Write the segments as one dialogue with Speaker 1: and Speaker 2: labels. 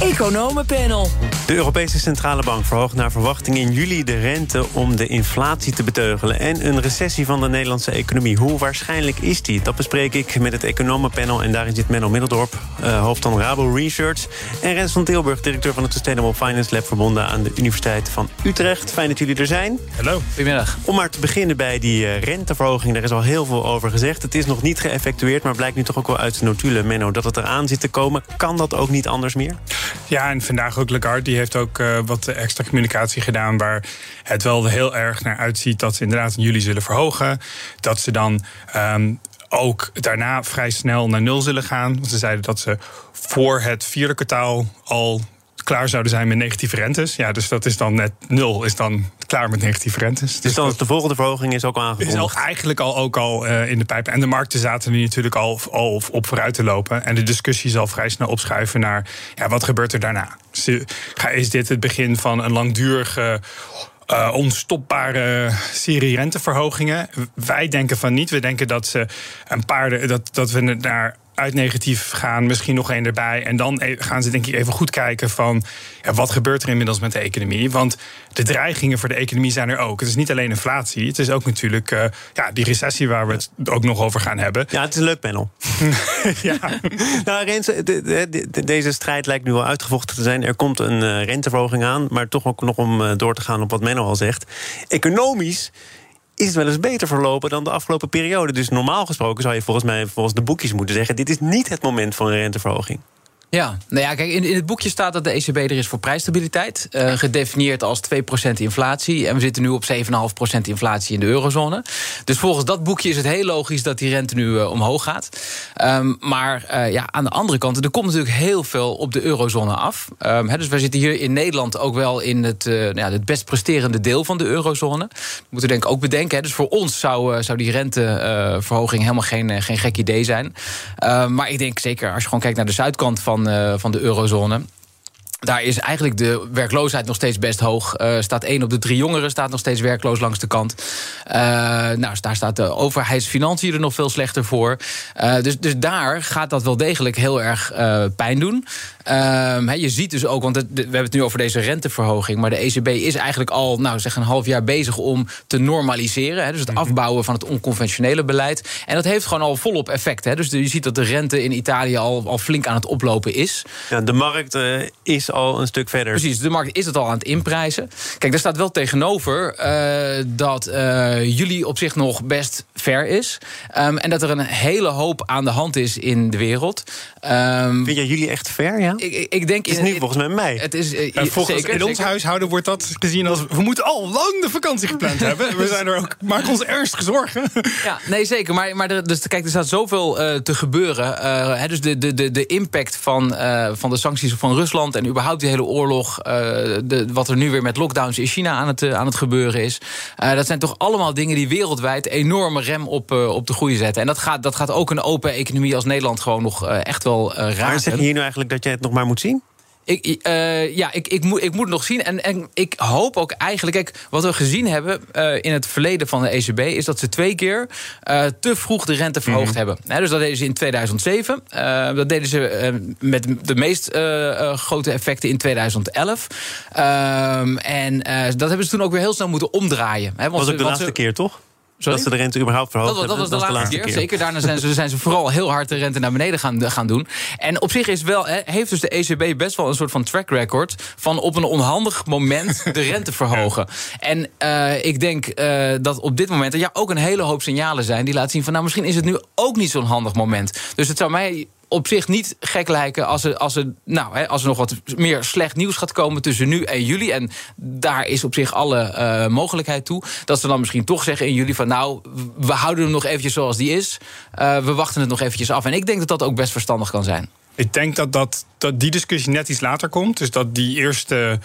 Speaker 1: Economenpanel.
Speaker 2: De Europese Centrale Bank verhoogt naar verwachting in juli de rente om de inflatie te beteugelen en een recessie van de Nederlandse economie. Hoe waarschijnlijk is die? Dat bespreek ik met het Economenpanel en daarin zit Menno Middeldorp, uh, hoofd van Rabo Research en Rens van Tilburg, directeur van het Sustainable Finance Lab verbonden aan de Universiteit van Utrecht. Fijn dat jullie er zijn.
Speaker 3: Hallo.
Speaker 1: Goedemiddag.
Speaker 2: Om maar te beginnen bij die uh, renteverhoging, daar is al heel veel over gezegd. Het is nog niet geëffectueerd, maar blijkt nu toch ook wel uit de notulen, Menno, dat het eraan zit te komen. Kan dat ook niet anders meer?
Speaker 3: Ja, en vandaag ook Lagarde, die heeft ook uh, wat extra communicatie gedaan... waar het wel heel erg naar uitziet dat ze inderdaad in juli zullen verhogen. Dat ze dan um, ook daarna vrij snel naar nul zullen gaan. Want ze zeiden dat ze voor het vierde kwartaal al klaar zouden zijn met negatieve rentes. Ja, dus dat is dan net nul, is dan klaar met negatieve rentes.
Speaker 2: Dus, dus dan de volgende verhoging is ook al aangekondigd?
Speaker 3: Is al eigenlijk al, ook al uh, in de pijp. En de markten zaten er natuurlijk al, al op vooruit te lopen. En de discussie zal vrij snel opschuiven naar... ja, wat gebeurt er daarna? Is dit het begin van een langdurige... Uh, onstopbare serie renteverhogingen. Wij denken van niet. We denken dat ze een paar dat, dat we naar uit negatief gaan, misschien nog één erbij. En dan e- gaan ze denk ik even goed kijken van ja, wat gebeurt er inmiddels met de economie. Want de dreigingen voor de economie zijn er ook. Het is niet alleen inflatie, het is ook natuurlijk uh, ja, die recessie waar we het ook nog over gaan hebben.
Speaker 2: Ja, het is een leuk panel. ja. nou, Rens, de, de, de, deze strijd lijkt nu wel uitgevochten te zijn. Er komt een uh, renteverhoging aan, maar toch ook nog om uh, door te gaan op wat Menno al zegt. Economisch is wel eens beter verlopen dan de afgelopen periode. Dus normaal gesproken zou je volgens mij volgens de boekjes moeten zeggen... dit is niet het moment van een renteverhoging.
Speaker 1: Ja, nou ja, kijk, in, in het boekje staat dat de ECB er is voor prijsstabiliteit. Uh, gedefinieerd als 2% inflatie. En we zitten nu op 7,5% inflatie in de eurozone. Dus volgens dat boekje is het heel logisch dat die rente nu uh, omhoog gaat. Um, maar uh, ja, aan de andere kant, er komt natuurlijk heel veel op de eurozone af. Um, he, dus wij zitten hier in Nederland ook wel in het, nou ja, het best presterende deel van de eurozone. Dat moeten we denk ik ook bedenken. Hè. Dus voor ons zou, zou die renteverhoging helemaal geen, geen gek idee zijn. Ehm, maar ik denk zeker als je gewoon kijkt naar de zuidkant van van, van de eurozone. Daar is eigenlijk de werkloosheid nog steeds best hoog. Uh, staat één op de drie jongeren staat nog steeds werkloos langs de kant. Uh, nou, daar staat de overheidsfinanciën er nog veel slechter voor. Uh, dus, dus daar gaat dat wel degelijk heel erg pijn doen. He, je ziet dus ook, want het, we hebben het nu over deze renteverhoging... maar de ECB is eigenlijk al nou, zeg een half jaar bezig om te normaliseren. He, dus het afbouwen van het onconventionele beleid. En dat heeft gewoon al volop effect. He. Dus je ziet dat de rente in Italië al, al flink aan het oplopen is.
Speaker 2: Ja, de markt is al een stuk verder.
Speaker 1: Precies, de markt is het al aan het inprijzen. Kijk, daar staat wel tegenover uh, dat uh, jullie op zich nog best ver is. Um, en dat er een hele hoop aan de hand is in de wereld.
Speaker 2: Um, Vind jij jullie echt ver, ja?
Speaker 1: Ik, ik denk...
Speaker 2: Het is niet volgens mij mei.
Speaker 1: Het is, uh,
Speaker 3: volgens,
Speaker 1: zeker,
Speaker 3: in ons
Speaker 1: zeker.
Speaker 3: huishouden wordt dat gezien als... we moeten al lang de vakantie gepland hebben. We zijn er ook, maken ons ernstige zorgen.
Speaker 1: Ja, nee, zeker. Maar, maar er, dus, kijk, er staat zoveel uh, te gebeuren. Uh, dus de, de, de, de impact van, uh, van de sancties van Rusland... en überhaupt die hele oorlog... De, wat er nu weer met lockdowns in China aan het, aan het gebeuren is... dat zijn toch allemaal dingen die wereldwijd enorme rem op, op de groei zetten. En dat gaat, dat gaat ook een open economie als Nederland gewoon nog echt wel raken.
Speaker 2: Maar zeg je hier nu eigenlijk dat jij het nog maar moet zien?
Speaker 1: Ik, uh, ja, ik, ik, moet, ik moet nog zien. En, en ik hoop ook eigenlijk... Kijk, wat we gezien hebben uh, in het verleden van de ECB... is dat ze twee keer uh, te vroeg de rente verhoogd mm. hebben. He, dus dat deden ze in 2007. dat deden ze met de meest grote effecten in 2011. Ehm, en dat hebben ze toen ook weer heel snel moeten omdraaien.
Speaker 2: Dat was ook de laatste keer, toch? Sorry? Dat ze de rente überhaupt verhoogd
Speaker 1: dat, dat was de, laatste, keer, keer, Zeker, daarna zijn ze, zijn ze vooral heel hard de rente naar beneden gaan, gaan doen. En op zich is wel, heeft dus de ECB best wel een soort van track record... van op een onhandig moment de rente verhogen. En uh, ik denk uh, dat op dit moment er ja, ook een hele hoop signalen zijn... die laten zien van nou, misschien is het nu ook niet zo'n handig moment. Dus het zou mij op zich niet gek lijken als er, als, er, nou, hè, als er nog wat meer slecht nieuws gaat komen tussen nu en juli. En daar is op zich alle uh, mogelijkheid toe. Dat ze dan misschien toch zeggen in juli van nou, we houden hem nog eventjes zoals die is. Uh, we wachten het nog eventjes af. En ik denk dat dat ook best verstandig kan zijn.
Speaker 3: Ik denk dat, dat, dat die discussie net iets later komt. Dus dat die eerste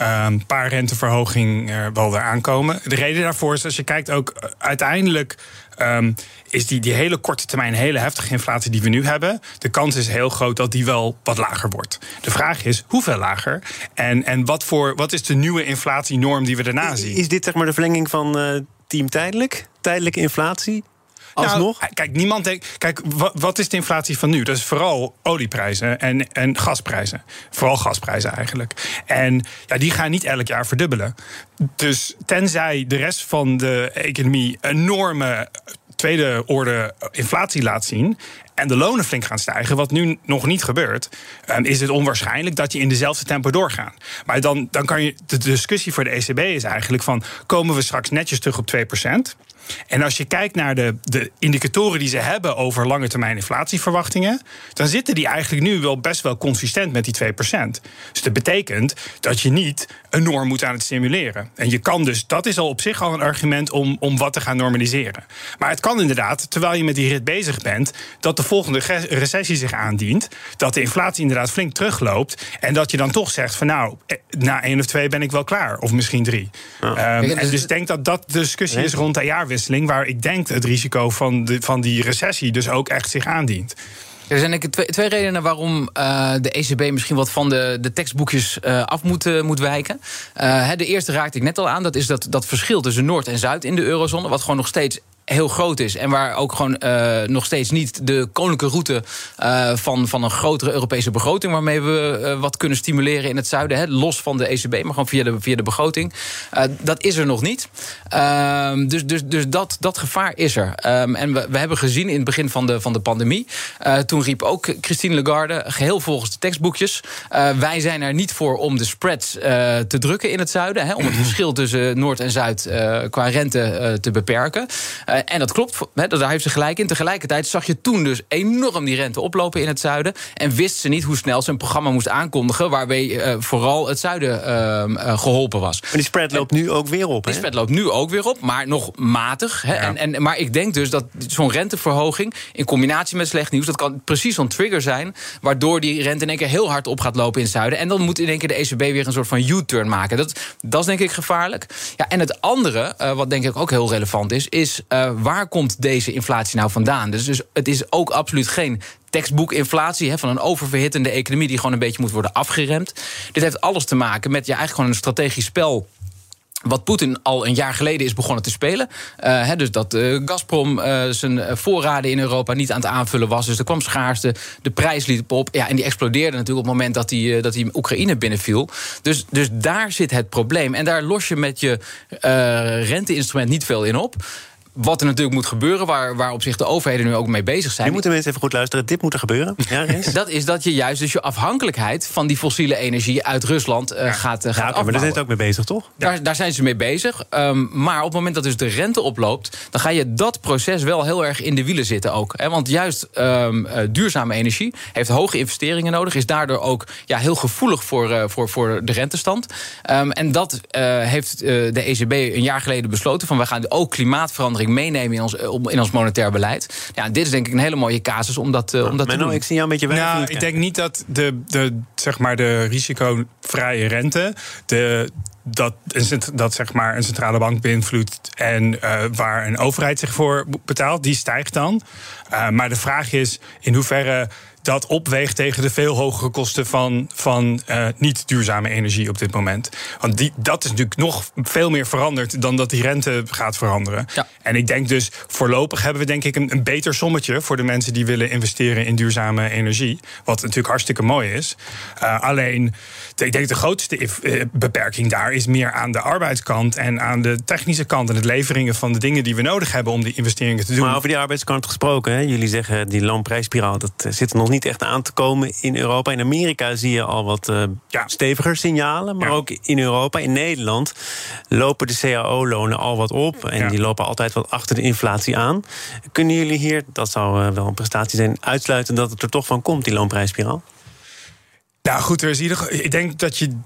Speaker 3: uh, paar renteverhoging wel eraan komen. De reden daarvoor is, als je kijkt ook uiteindelijk ehm, is die, die hele korte termijn, hele heftige inflatie die we nu hebben, de kans is heel groot dat die wel wat lager wordt. De vraag is hoeveel lager en, en wat, voor, wat is de nieuwe inflatienorm die we daarna zien?
Speaker 2: Is dit zeg maar de verlenging van uh, team tijdelijk? Tijdelijke inflatie? Alsnog?
Speaker 3: Nou, kijk, niemand denkt. Kijk, wat, wat, is de inflatie van nu? Dat is vooral olieprijzen en, en gasprijzen. Vooral gasprijzen eigenlijk. En ja, die gaan niet elk jaar verdubbelen. Dus tenzij de rest van de economie enorme tweede orde inflatie laat zien en de lonen flink gaan stijgen, wat nu nog niet gebeurt, ehm, is het onwaarschijnlijk dat je in dezelfde tempo doorgaat. Maar dan, dan kan je. De discussie voor de ECB is eigenlijk van: komen we straks netjes terug op 2%? En als je kijkt naar de, de indicatoren die ze hebben over lange termijn inflatieverwachtingen, dan zitten die eigenlijk nu wel best wel consistent met die 2%. Dus dat betekent dat je niet een norm moet aan het stimuleren. En je kan dus, dat is al op zich al een argument om, om wat te gaan normaliseren. Maar het kan inderdaad, terwijl je met die rit bezig bent, dat de volgende recessie zich aandient, dat de inflatie inderdaad flink terugloopt en dat je dan toch zegt van nou, eh, na één of twee ben ik wel klaar, of misschien drie. Ehm, en dus ik denk dat dat de discussie is rond de waar ik denk het risico van, de, van die recessie dus ook echt zich aandient.
Speaker 1: Er zijn twee, twee redenen waarom uh, de ECB misschien wat van de, de tekstboekjes uh, af moet, uh, moet wijken. de eerste raakte ik net al aan. Dat is dat, dat verschil tussen Noord en Zuid in de eurozone. Wat gewoon nog steeds heel groot is. En waar ook gewoon uh, nog steeds niet de koninklijke route uh, van, van een grotere Europese begroting, waarmee we uh, wat kunnen stimuleren in het zuiden, hè, los van de ECB, maar gewoon via de, via de begroting. dat is er nog niet. Ehm, dus dus, dus dat, dat gevaar is er. Um, en we, we hebben gezien in het begin van de, van de pandemie, toen riep ook Christine Lagarde, geheel volgens de tekstboekjes, wij zijn er niet voor om de spreads te drukken in het zuiden, hè, om het verschil tussen Noord en Zuid qua rente te beperken. Uh, en dat klopt, he, daar heeft ze gelijk in. Tegelijkertijd zag je toen dus enorm die rente oplopen in het zuiden. En wist ze niet hoe snel ze een programma moest aankondigen. waarbij uh, vooral het zuiden uh, geholpen was.
Speaker 2: Maar die spread loopt nu ook weer op.
Speaker 1: Die spread loopt nu ook weer op, maar nog matig. Ja. En, en, maar ik denk dus dat zo'n renteverhoging. in combinatie met slecht nieuws. dat kan precies zo'n trigger zijn. waardoor die rente in één keer heel hard op gaat lopen in het zuiden. En dan moet in één keer de ECB weer een soort van U-turn maken. Dat, dat is denk ik gevaarlijk. Ja, en het andere, wat denk ik ook heel relevant is. is uh, waar komt deze inflatie nou vandaan? Dus, dus het is ook absoluut geen tekstboekinflatie van een oververhittende economie die gewoon een beetje moet worden afgeremd. Dit heeft alles te maken met ja, eigenlijk gewoon een strategisch spel wat Poetin al een jaar geleden is begonnen te spelen. Uh, dus dat uh, Gazprom zijn voorraden in Europa niet aan het aanvullen was. Dus er kwam schaarste, de prijs liep op. Ja, en die explodeerde natuurlijk op het moment dat hij dat Oekraïne binnenviel. Dus, dus daar zit het probleem. En daar los je met je renteinstrument niet veel in op wat er natuurlijk moet gebeuren, waar, waar op zich de overheden nu ook mee bezig zijn.
Speaker 2: Nu moeten mensen even goed luisteren. Dit moet er gebeuren. Ja,
Speaker 1: dat is dat je juist dus je afhankelijkheid van die fossiele energie uit Rusland uh, gaat, uh, gaat
Speaker 2: ja, Maar daar zijn ze ook mee bezig, toch?
Speaker 1: Daar, daar zijn ze mee bezig. Um, maar op het moment dat dus de rente oploopt, dan ga je dat proces wel heel erg in de wielen zitten ook. Hè? Want juist um, uh, duurzame energie heeft hoge investeringen nodig, is daardoor ook ja, heel gevoelig voor, voor, voor de rentestand. Um, en dat heeft de ECB een jaar geleden besloten van we gaan ook klimaatverandering meenemen in ons, eh, in ons monetair beleid. Ja, dit is denk ik een hele mooie casus om dat, uh, om dat te doen.
Speaker 2: Ik zie jou een beetje
Speaker 3: Nou, ik denk niet dat de, de, zeg maar de risicovrije rente... De, dat, dat zeg maar een centrale bank beïnvloedt en uh, waar een overheid zich voor betaalt, die stijgt dan. Uh, maar de vraag is in hoeverre dat opweegt tegen de veel hogere kosten van, van uh, niet duurzame energie op dit moment. Want die, dat is natuurlijk nog veel meer veranderd dan dat die rente gaat veranderen. Ja. En ik denk dus voorlopig hebben we denk ik een, een, beter sommetje voor de mensen die willen investeren in duurzame energie. Wat natuurlijk hartstikke mooi is. Uh, alleen, ik denk de grootste uh, beperking daar is meer aan de arbeidskant en aan de technische kant en het leveringen van de dingen die we nodig hebben om die investeringen te doen.
Speaker 2: Maar over die arbeidskant gesproken, hè? jullie zeggen die loonprijsspiraal, dat zit er nog niet niet echt aan te komen in Europa. In Amerika zie je al wat uh, ja. steviger signalen. Maar ook in Europa, in Nederland, lopen de CAO-lonen al wat op. En die lopen altijd wat achter de inflatie aan. Kunnen jullie hier, dat zou uh, wel een prestatie zijn, uitsluiten dat het er toch van komt, die loonprijsspiraal?
Speaker 3: Nou goed, er is ieder, ik denk dat je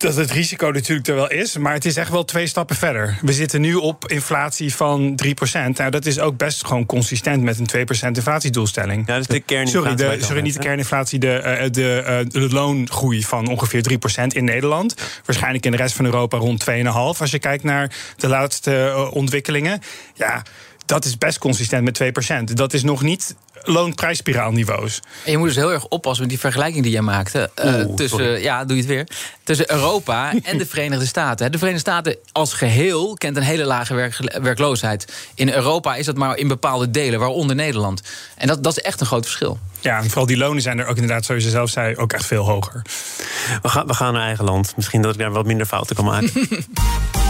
Speaker 3: dat het risico natuurlijk er wel is, maar het is echt wel twee stappen verder. We zitten nu op inflatie van 3%. Nou, dat is ook best gewoon consistent met een 2% inflatiedoelstelling.
Speaker 2: Ja, dat is de kerninflatie.
Speaker 3: Sorry, de, sorry niet de kerninflatie, de, uh, de, uh, de loongroei van ongeveer 3% in Nederland. Waarschijnlijk in de rest van Europa rond 2,5. Als je kijkt naar de laatste ontwikkelingen. Ja dat is best consistent met 2%. Dat is nog niet loonprijsspiraalniveaus.
Speaker 1: En je moet dus heel erg oppassen met die vergelijking die jij maakte. Uh, tussen, ja, doe je het weer. Tussen Europa en de Verenigde Staten. De Verenigde Staten als geheel kent een hele lage werk, werkloosheid. In Europa is dat maar in bepaalde delen, waaronder Nederland. En dat, dat is echt een groot verschil.
Speaker 3: Ja, en vooral die lonen zijn er ook inderdaad, zoals je zelf zei, ook echt veel hoger.
Speaker 2: We gaan, we gaan naar eigen land. Misschien dat ik daar wat minder fouten kan maken.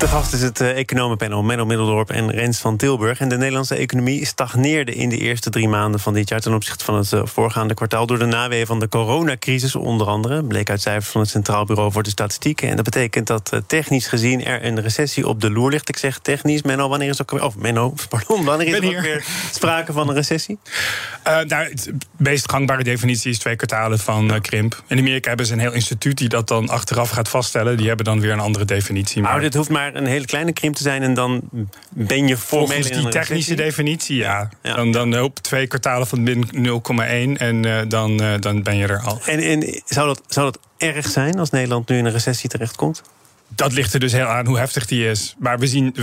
Speaker 2: De gast is het uh, economenpanel Menno Middeldorp en Rens van Tilburg. En de Nederlandse economie stagneerde in de eerste drie maanden van dit jaar... ten opzichte van het uh, voorgaande kwartaal... door de naweeën van de coronacrisis onder andere. Bleek uit cijfers van het Centraal Bureau voor de Statistieken. En dat betekent dat uh, technisch gezien er een recessie op de loer ligt. Ik zeg technisch, Menno, wanneer is ook weer... Of Menno, pardon, wanneer is er ook weer sprake van een recessie?
Speaker 3: nou, de meest gangbare definitie is twee kwartalen van krimp. In Amerika hebben ze een heel instituut die dat dan achteraf gaat vaststellen. Die hebben dan weer een andere definitie.
Speaker 2: Maar, maar dit hoeft maar een hele kleine krimp te zijn en dan ben je formeel
Speaker 3: Volgens die technische definitie, ja. Dan, dan op twee kwartalen van min 0,1 en uh, dan, uh, dan ben je er al.
Speaker 2: En, en zou, dat, zou dat erg zijn als Nederland nu in een recessie terechtkomt?
Speaker 3: Dat ligt er dus heel aan hoe heftig die is. Maar we zien,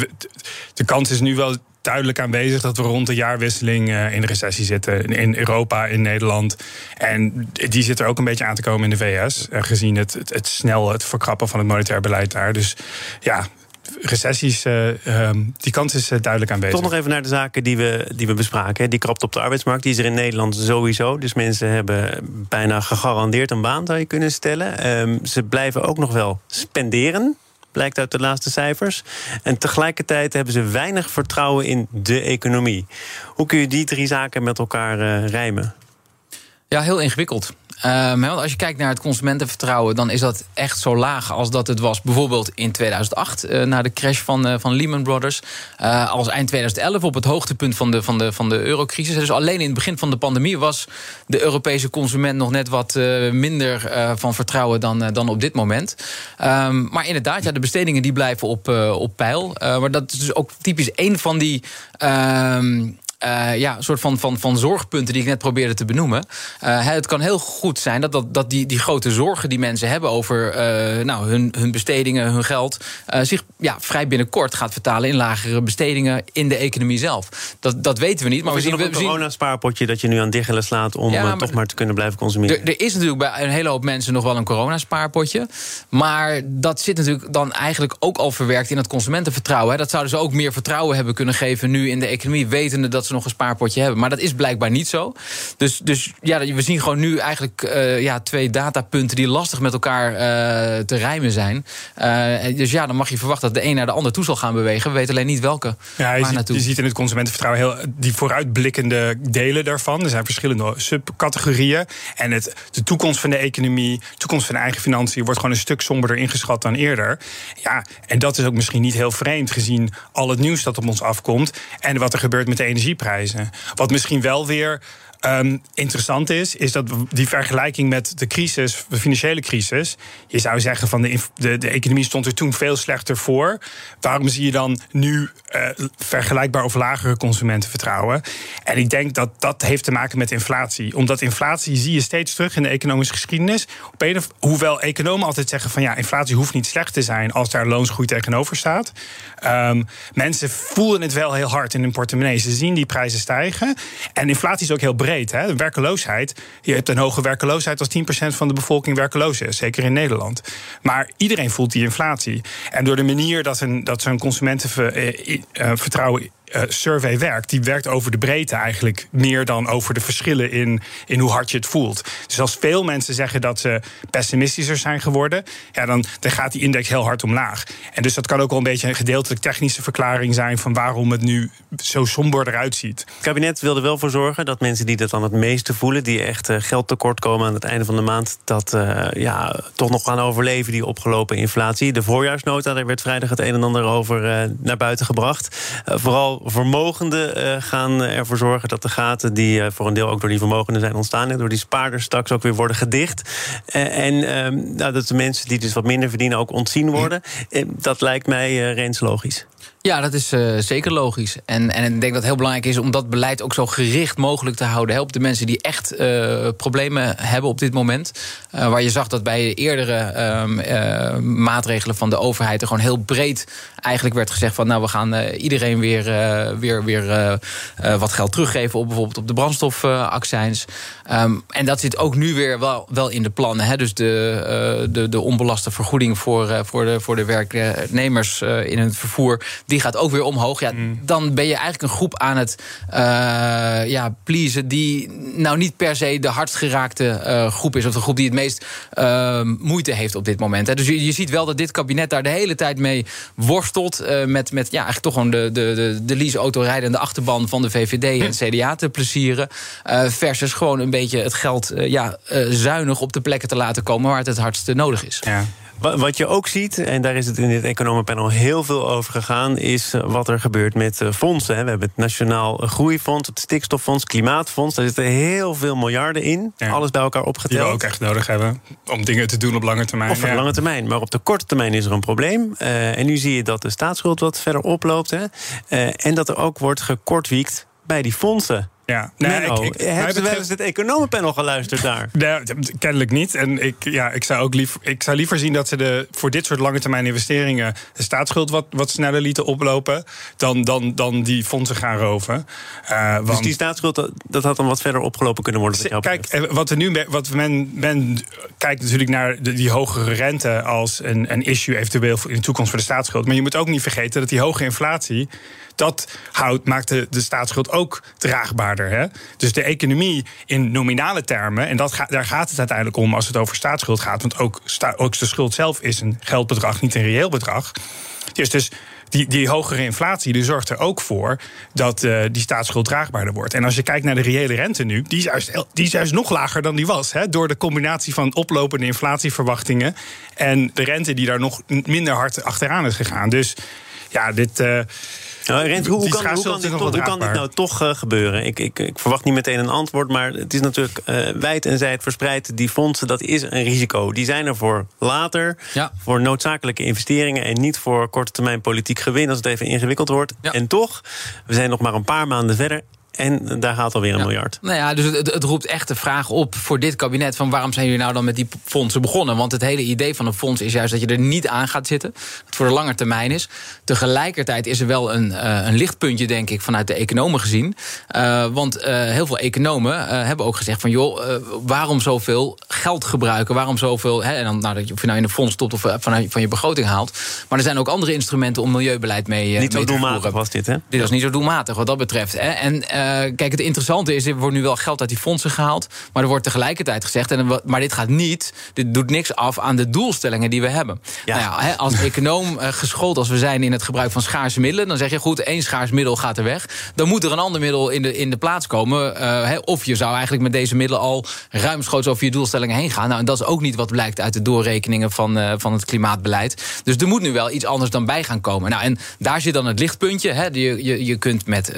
Speaker 3: de kans is nu wel duidelijk aanwezig dat we rond de jaarwisseling uh, in de recessie zitten. In Europa, in Nederland. En die zit er ook een beetje aan te komen in de VS. gezien het, het, het snel het verkrappen van het monetair beleid daar. Dus ja, recessies, uh, die kans is uh, duidelijk aanwezig.
Speaker 2: Toch nog even naar de zaken die we, die we bespraken. Die krapt op de arbeidsmarkt, die is er in Nederland sowieso. Dus mensen hebben bijna gegarandeerd een baan, zou je kunnen stellen. Um, ze blijven ook nog wel spenderen blijkt uit de laatste cijfers. En tegelijkertijd hebben ze weinig vertrouwen in de economie. Hoe kun je die drie zaken met elkaar uh, rijmen?
Speaker 1: Ja, heel ingewikkeld. Um, als je kijkt naar het consumentenvertrouwen, dan is dat echt zo laag als dat het was bijvoorbeeld in 2008, uh, na de crash van, uh, van Lehman Brothers. Uh, als eind 2011 op het hoogtepunt van de, van, de, van de eurocrisis. Dus alleen in het begin van de pandemie was de Europese consument nog net wat minder van vertrouwen dan, dan op dit moment. Um, maar inderdaad, ja, de bestedingen die blijven op, op peil. maar dat is dus ook typisch een van die. Um, uh, ja, een soort van, van, van zorgpunten die ik net probeerde te benoemen. Uh, het kan heel goed zijn dat, dat, dat die, die grote zorgen die mensen hebben over uh, nou, hun, hun bestedingen, hun geld, zich ja, vrij binnenkort gaat vertalen in lagere bestedingen in de economie zelf. Dat, dat weten we niet.
Speaker 2: Maar we zien nog een corona-spaarpotje dat je nu aan diggelen slaat om ja, toch maar te kunnen blijven consumeren.
Speaker 1: Er, er is natuurlijk bij een hele hoop mensen nog wel een coronaspaarpotje. Maar dat zit natuurlijk dan eigenlijk ook al verwerkt in het consumentenvertrouwen. Hè. Dat zouden ze ook meer vertrouwen hebben kunnen geven nu in de economie, wetende dat ze nog een spaarpotje hebben. Maar dat is blijkbaar niet zo. Dus, dus ja, we zien gewoon nu eigenlijk uh, ja, twee datapunten die lastig met elkaar uh, te rijmen zijn. Uh, dus ja, dan mag je verwachten dat de een naar de ander toe zal gaan bewegen. We weten alleen niet welke.
Speaker 3: Ja, je, ziet, je ziet in het consumentenvertrouwen heel die vooruitblikkende delen daarvan. Er zijn verschillende subcategorieën. En het, de toekomst van de economie, de toekomst van de eigen financiën wordt gewoon een stuk somberder ingeschat dan eerder. Ja, en dat is ook misschien niet heel vreemd gezien al het nieuws dat op ons afkomt en wat er gebeurt met de energie Wat misschien wel weer Um, interessant is, is dat die vergelijking met de crisis, de financiële crisis. Je zou zeggen van de, de, de economie stond er toen veel slechter voor. Waarom zie je dan nu uh, vergelijkbaar of lagere consumentenvertrouwen? En ik denk dat dat heeft te maken met inflatie. Omdat inflatie zie je steeds terug in de economische geschiedenis. Hoewel economen altijd zeggen van ja, inflatie hoeft niet slecht te zijn als daar loonsgroei tegenover staat. Um, mensen voelen het wel heel hard in hun portemonnee. Ze zien die prijzen stijgen. En inflatie is ook heel breed breed. Hè? Werkeloosheid. Je hebt een hoge werkeloosheid als 10% van de bevolking werkeloos is. Zeker in Nederland. Maar iedereen voelt die inflatie. En door de manier dat, een, dat zo'n consumentenvertrouwen uh, survey werkt, die werkt over de breedte eigenlijk meer dan over de verschillen in, in hoe hard je het voelt. Dus als veel mensen zeggen dat ze pessimistischer zijn geworden, ja, dan, dan gaat die index heel hard omlaag. En dus dat kan ook wel een beetje een gedeeltelijk technische verklaring zijn van waarom het nu zo somber eruit ziet.
Speaker 2: Het kabinet wilde wel voor zorgen dat mensen die dat dan het meeste voelen, die echt uh, geld tekort komen aan het einde van de maand, dat uh, ja, toch nog gaan overleven, die opgelopen inflatie. De voorjaarsnota, daar werd vrijdag het een en ander over naar buiten gebracht. vooral vermogenden uh, gaan ervoor zorgen dat de gaten, die uh, voor een deel ook door die vermogenden zijn ontstaan, door die spaarders straks ook weer worden gedicht. Uh, en ehm, nou, dat de mensen die dus wat minder verdienen ook ontzien worden. dat lijkt mij reeds logisch.
Speaker 1: Ja, dat is uh, zeker logisch. En, en ik denk dat het heel belangrijk is om dat beleid ook zo gericht mogelijk te houden. Help de mensen die echt uh, problemen hebben op dit moment. Uh, waar je zag dat bij eerdere maatregelen van de overheid er gewoon heel breed eigenlijk werd gezegd van nou we gaan iedereen weer, weer, weer wat geld teruggeven op bijvoorbeeld op de brandstofaccijns. Um, en dat zit ook nu weer wel, wel in de plannen. Hè? Dus de, de, de onbelaste vergoeding voor, voor, de, voor de werknemers in het vervoer. Die gaat ook weer omhoog. Ja, mm. Dan ben je eigenlijk een groep aan het uh, ja, pleasen... die nou niet per se de hardst geraakte uh, groep is... of de groep die het meest uh, moeite heeft op dit moment. Hè. Dus je, je, ziet wel dat dit kabinet daar de hele tijd mee worstelt... met, met ja, eigenlijk toch gewoon de, de, de, de leaseauto rijdende achterban van de VVD en CDA te plezieren. versus gewoon een beetje het geld ja, zuinig op de plekken te laten komen... waar het het hardst nodig is.
Speaker 2: Ja. Wat je ook ziet, en daar is het in dit economenpanel heel veel over gegaan, is eh, wat er gebeurt met eh, fondsen. We hebben het Nationaal Groeifonds, het Stikstoffonds, Klimaatfonds. Daar zitten heel veel miljarden in. Alles bij elkaar opgeteld.
Speaker 3: Die we ook echt nodig hebben om dingen te doen op lange termijn.
Speaker 2: Of op lange termijn. Maar op de korte termijn is er een probleem. Uh, en nu zie je dat de staatsschuld wat verder oploopt. Hè. Uh, en dat er ook wordt gekortwiekt bij die fondsen.
Speaker 3: Ja,
Speaker 2: nee, ik, ik, hebben ze wel eens het economenpanel geluisterd daar?
Speaker 3: Nee, kennelijk niet. En ik, ja, ik, zou ook lief, ik zou liever zien dat ze de, voor dit soort lange termijn investeringen de staatsschuld wat, wat sneller lieten oplopen. Dan, dan, dan die fondsen gaan roven.
Speaker 2: Uh, want, dus die staatsschuld, dat had dan wat verder opgelopen kunnen worden?
Speaker 3: Kijk, eh, wat, er nu, wat men, men kijkt natuurlijk naar de, die hogere rente als een, een issue eventueel in de toekomst voor de staatsschuld. Maar je moet ook niet vergeten dat die hoge inflatie dat houdt, maakt de, de staatsschuld ook draagbaarder. Hè? Dus de economie in nominale termen, en dat daar gaat het uiteindelijk om als het over staatsschuld gaat, want ook, sta, ook de schuld zelf is een geldbedrag, niet een reëel bedrag. Dus, dus die, die hogere inflatie die zorgt er ook voor dat uh, die staatsschuld draagbaarder wordt. En als je kijkt naar de reële rente nu, die is juist, die is juist nog lager dan die was. Hè, door de combinatie van oplopende inflatieverwachtingen en de rente die daar nog minder hard achteraan is gegaan. Dus ja, dit. Uh,
Speaker 2: nou, Rent, hoe, kan, hoe, kan dit, hoe, kan dit, nou toch uh, gebeuren? Ik, ik, ik, verwacht niet meteen een antwoord, maar het is natuurlijk uh, wijd en zijd verspreid. Die fondsen, dat is een risico. Die zijn er voor later, ja. voor noodzakelijke investeringen... en niet voor korte termijn politiek gewin als het even ingewikkeld wordt. Ja. En toch, we zijn nog maar een paar maanden verder... En daar gaat alweer een miljard.
Speaker 1: Nou ja, dus het, het, roept echt de vraag op voor dit kabinet... van waarom zijn jullie nou dan met die fondsen begonnen? Want het hele idee van een fonds is juist dat je er niet aan gaat zitten. Het voor de lange termijn is. Tegelijkertijd is er wel een, uh, een lichtpuntje, denk ik, vanuit de economen gezien. Uh, want uh, heel veel economen hebben ook gezegd van... joh, waarom zoveel geld gebruiken? Waarom zoveel... Hè, en dan, nou, of je nou in een fonds stopt of vanuit van je begroting haalt. Maar er zijn ook andere instrumenten om milieubeleid mee,
Speaker 2: niet
Speaker 1: mee
Speaker 2: zo doelmatig was dit, hè?
Speaker 1: Dit was niet zo doelmatig wat dat betreft. Hè? En kijk, het interessante is, er wordt nu wel geld uit die fondsen gehaald. Maar er wordt tegelijkertijd gezegd, en, maar dit gaat niet, dit doet niks af aan de doelstellingen die we hebben. Ja. Nou ja, als econoom uh, geschoold als we zijn in het gebruik van schaarse middelen, dan zeg je goed, één schaars middel gaat er weg. Dan moet er een ander middel in de, in de plaats komen. Uh, of je zou eigenlijk met deze middelen al ruimschoots over je doelstellingen heen gaan. Nou, en dat is ook niet wat blijkt uit de doorrekeningen van, van het klimaatbeleid. Dus er moet nu wel iets anders dan bij gaan komen. Nou, en daar zit dan het lichtpuntje. Hè. Je, je, je kunt met,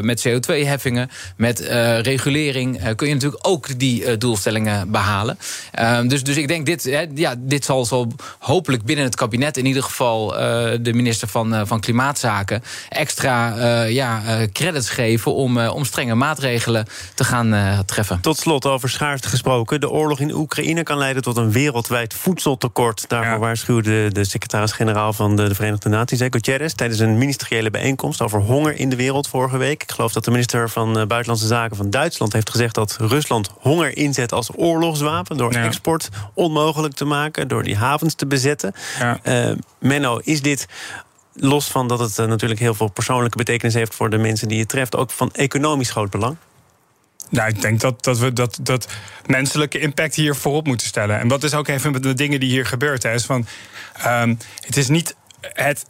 Speaker 1: met CO2-heffingen met uh, regulering uh, kun je natuurlijk ook die uh, doelstellingen behalen. Ehm, dus, dus ik denk, dit, hè, ja, dit zal, zal hopelijk binnen het kabinet... in ieder geval de minister van, van Klimaatzaken... extra ja, credits geven om, om strenge maatregelen te gaan treffen.
Speaker 2: Tot slot over schaarste gesproken. De oorlog in Oekraïne kan leiden tot een wereldwijd voedseltekort. Daarvoor ja. waarschuwde de secretaris-generaal van de, de Verenigde Naties, Gutierrez... tijdens een ministeriële bijeenkomst over honger in de wereld vorige week. Ik geloof dat de minister van eh, Buitenlandse Zaken van Duitsland heeft gezegd dat Rusland honger inzet als oorlogswapen. Door export onmogelijk te maken, door die havens te bezetten. Ja. Uh, Menno, is dit los van dat het uh, natuurlijk heel veel persoonlijke betekenis heeft voor de mensen die het treft, ook van economisch groot belang?
Speaker 3: Nou, ik denk dat, dat we dat, dat menselijke impact hier voorop moeten stellen. En wat is ook even de dingen die hier gebeurt. Hè, is van, um, het is niet het,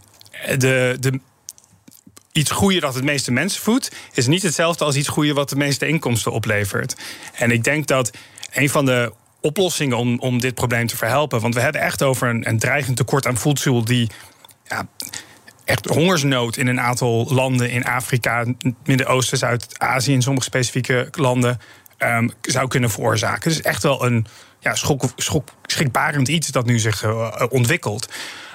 Speaker 3: de, de iets groeien dat het meeste mensen voedt, is niet hetzelfde als iets groeien wat de meeste inkomsten oplevert. En ik denk dat een van de oplossingen om, om dit probleem te verhelpen, want we hebben echt over een, een dreigend tekort aan voedsel die. Ja, echt hongersnood in een aantal landen in Afrika, Midden-Oosten, Zuid-Azië, in sommige specifieke landen um, zou kunnen veroorzaken. Dus echt wel een ja, schok, schrikbarend iets dat nu zich uh, ontwikkelt.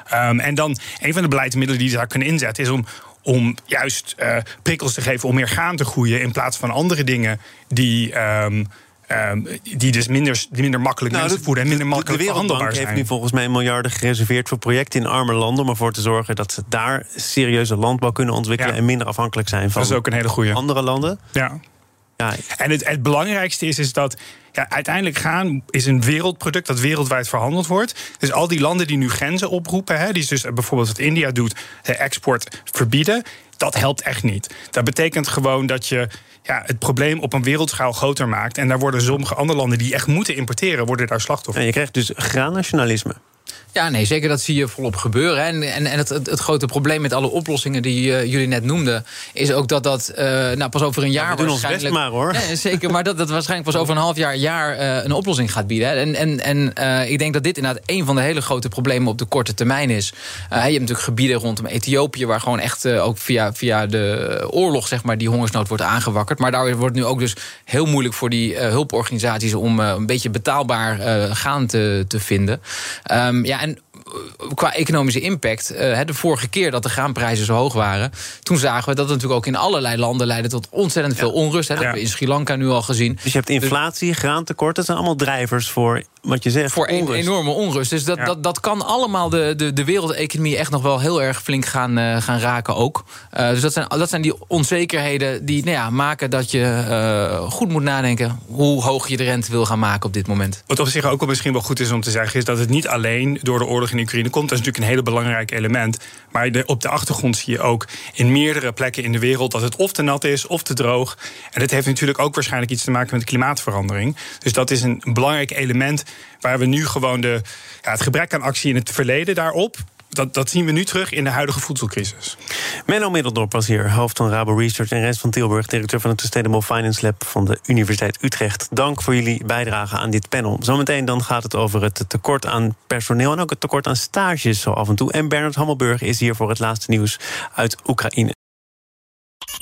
Speaker 3: Ehm, en dan een van de beleidsmiddelen die ze daar kunnen inzetten is om om juist uh, prikkels te geven om meer gaan te groeien. In plaats van andere dingen die. Um, um, die dus minder, die minder makkelijk nou, mensen voeden en minder makkelijk verhandelbaar zijn.
Speaker 2: De heeft nu volgens mij miljarden gereserveerd voor projecten in arme landen... om ervoor te zorgen dat ze daar serieuze landbouw kunnen ontwikkelen... en minder afhankelijk zijn van
Speaker 3: dat is ook een hele goede.
Speaker 2: andere landen.
Speaker 3: Ja. Ja. En het, het belangrijkste is, is dat ja, uiteindelijk gaan is een wereldproduct dat wereldwijd verhandeld wordt. Dus al die landen die nu grenzen oproepen, hè, die dus bijvoorbeeld wat India doet, de export verbieden, dat helpt echt niet. Dat betekent gewoon dat je ja, het probleem op een wereldschaal groter maakt. En daar worden sommige andere landen die echt moeten importeren, worden daar slachtoffer.
Speaker 2: En je krijgt dus graannationalisme.
Speaker 1: Ja, nee, zeker dat zie je volop gebeuren. En, en, en het, het, grote probleem met alle oplossingen die uh, jullie net noemden... is ook dat dat uh, nou, pas over een jaar... Ja,
Speaker 2: we doen ons best maar, hoor.
Speaker 1: Nee, zeker, maar dat dat waarschijnlijk pas over een half jaar, jaar uh, een oplossing gaat bieden. En, en, en ik denk dat dit inderdaad een van de hele grote problemen... op de korte termijn is. je hebt natuurlijk gebieden rondom Ethiopië... waar gewoon echt ook via, via de oorlog zeg maar, die hongersnood wordt aangewakkerd. Maar daar wordt nu ook dus heel moeilijk voor die hulporganisaties... om een beetje betaalbaar gaan te, te vinden. Um, ja, en eh, qua economische impact, uh, de vorige keer dat de graanprijzen zo hoog waren, toen zagen we dat het natuurlijk ook in allerlei landen leidde tot ontzettend veel onrust. Hè, dat hebben we in Sri Lanka nu al gezien.
Speaker 2: Dus je hebt inflatie, graantekort, dat zijn allemaal drijvers voor wat je zegt.
Speaker 1: Voor een enorme onrust. Dus dat, dat, dat kan allemaal de, de, de wereldeconomie echt nog wel heel erg flink gaan, uh, gaan raken ook. Uh, dus dat zijn, dat zijn die onzekerheden die nou ja, maken dat je uh, goed moet nadenken hoe hoog je de rente wil gaan maken op dit moment.
Speaker 3: Wat op zich ook wel misschien wel goed is om te zeggen, is dat het niet alleen door de oorlog in Oekraïne komt. Dat is natuurlijk een hele belangrijk element. Maar de, op de achtergrond zie je ook in meerdere plekken in de wereld dat het of te nat is of te droog. En dat heeft natuurlijk ook waarschijnlijk iets te maken met klimaatverandering. Dus dat is een belangrijk element waar we nu gewoon de, ja, het gebrek aan actie in het verleden daarop dat, dat, zien we nu terug in de huidige voedselcrisis.
Speaker 2: Menno Middeldorp was hier, hoofd van Rabo Research... en Rens van Tilburg, directeur van het Sustainable Finance Lab... van de Universiteit Utrecht. Dank voor jullie bijdrage aan dit panel. Zometeen dan gaat het over het tekort aan personeel... en ook het tekort aan stages zo af en toe. En Bernard Hammelburg is hier voor het laatste nieuws uit Oekraïne.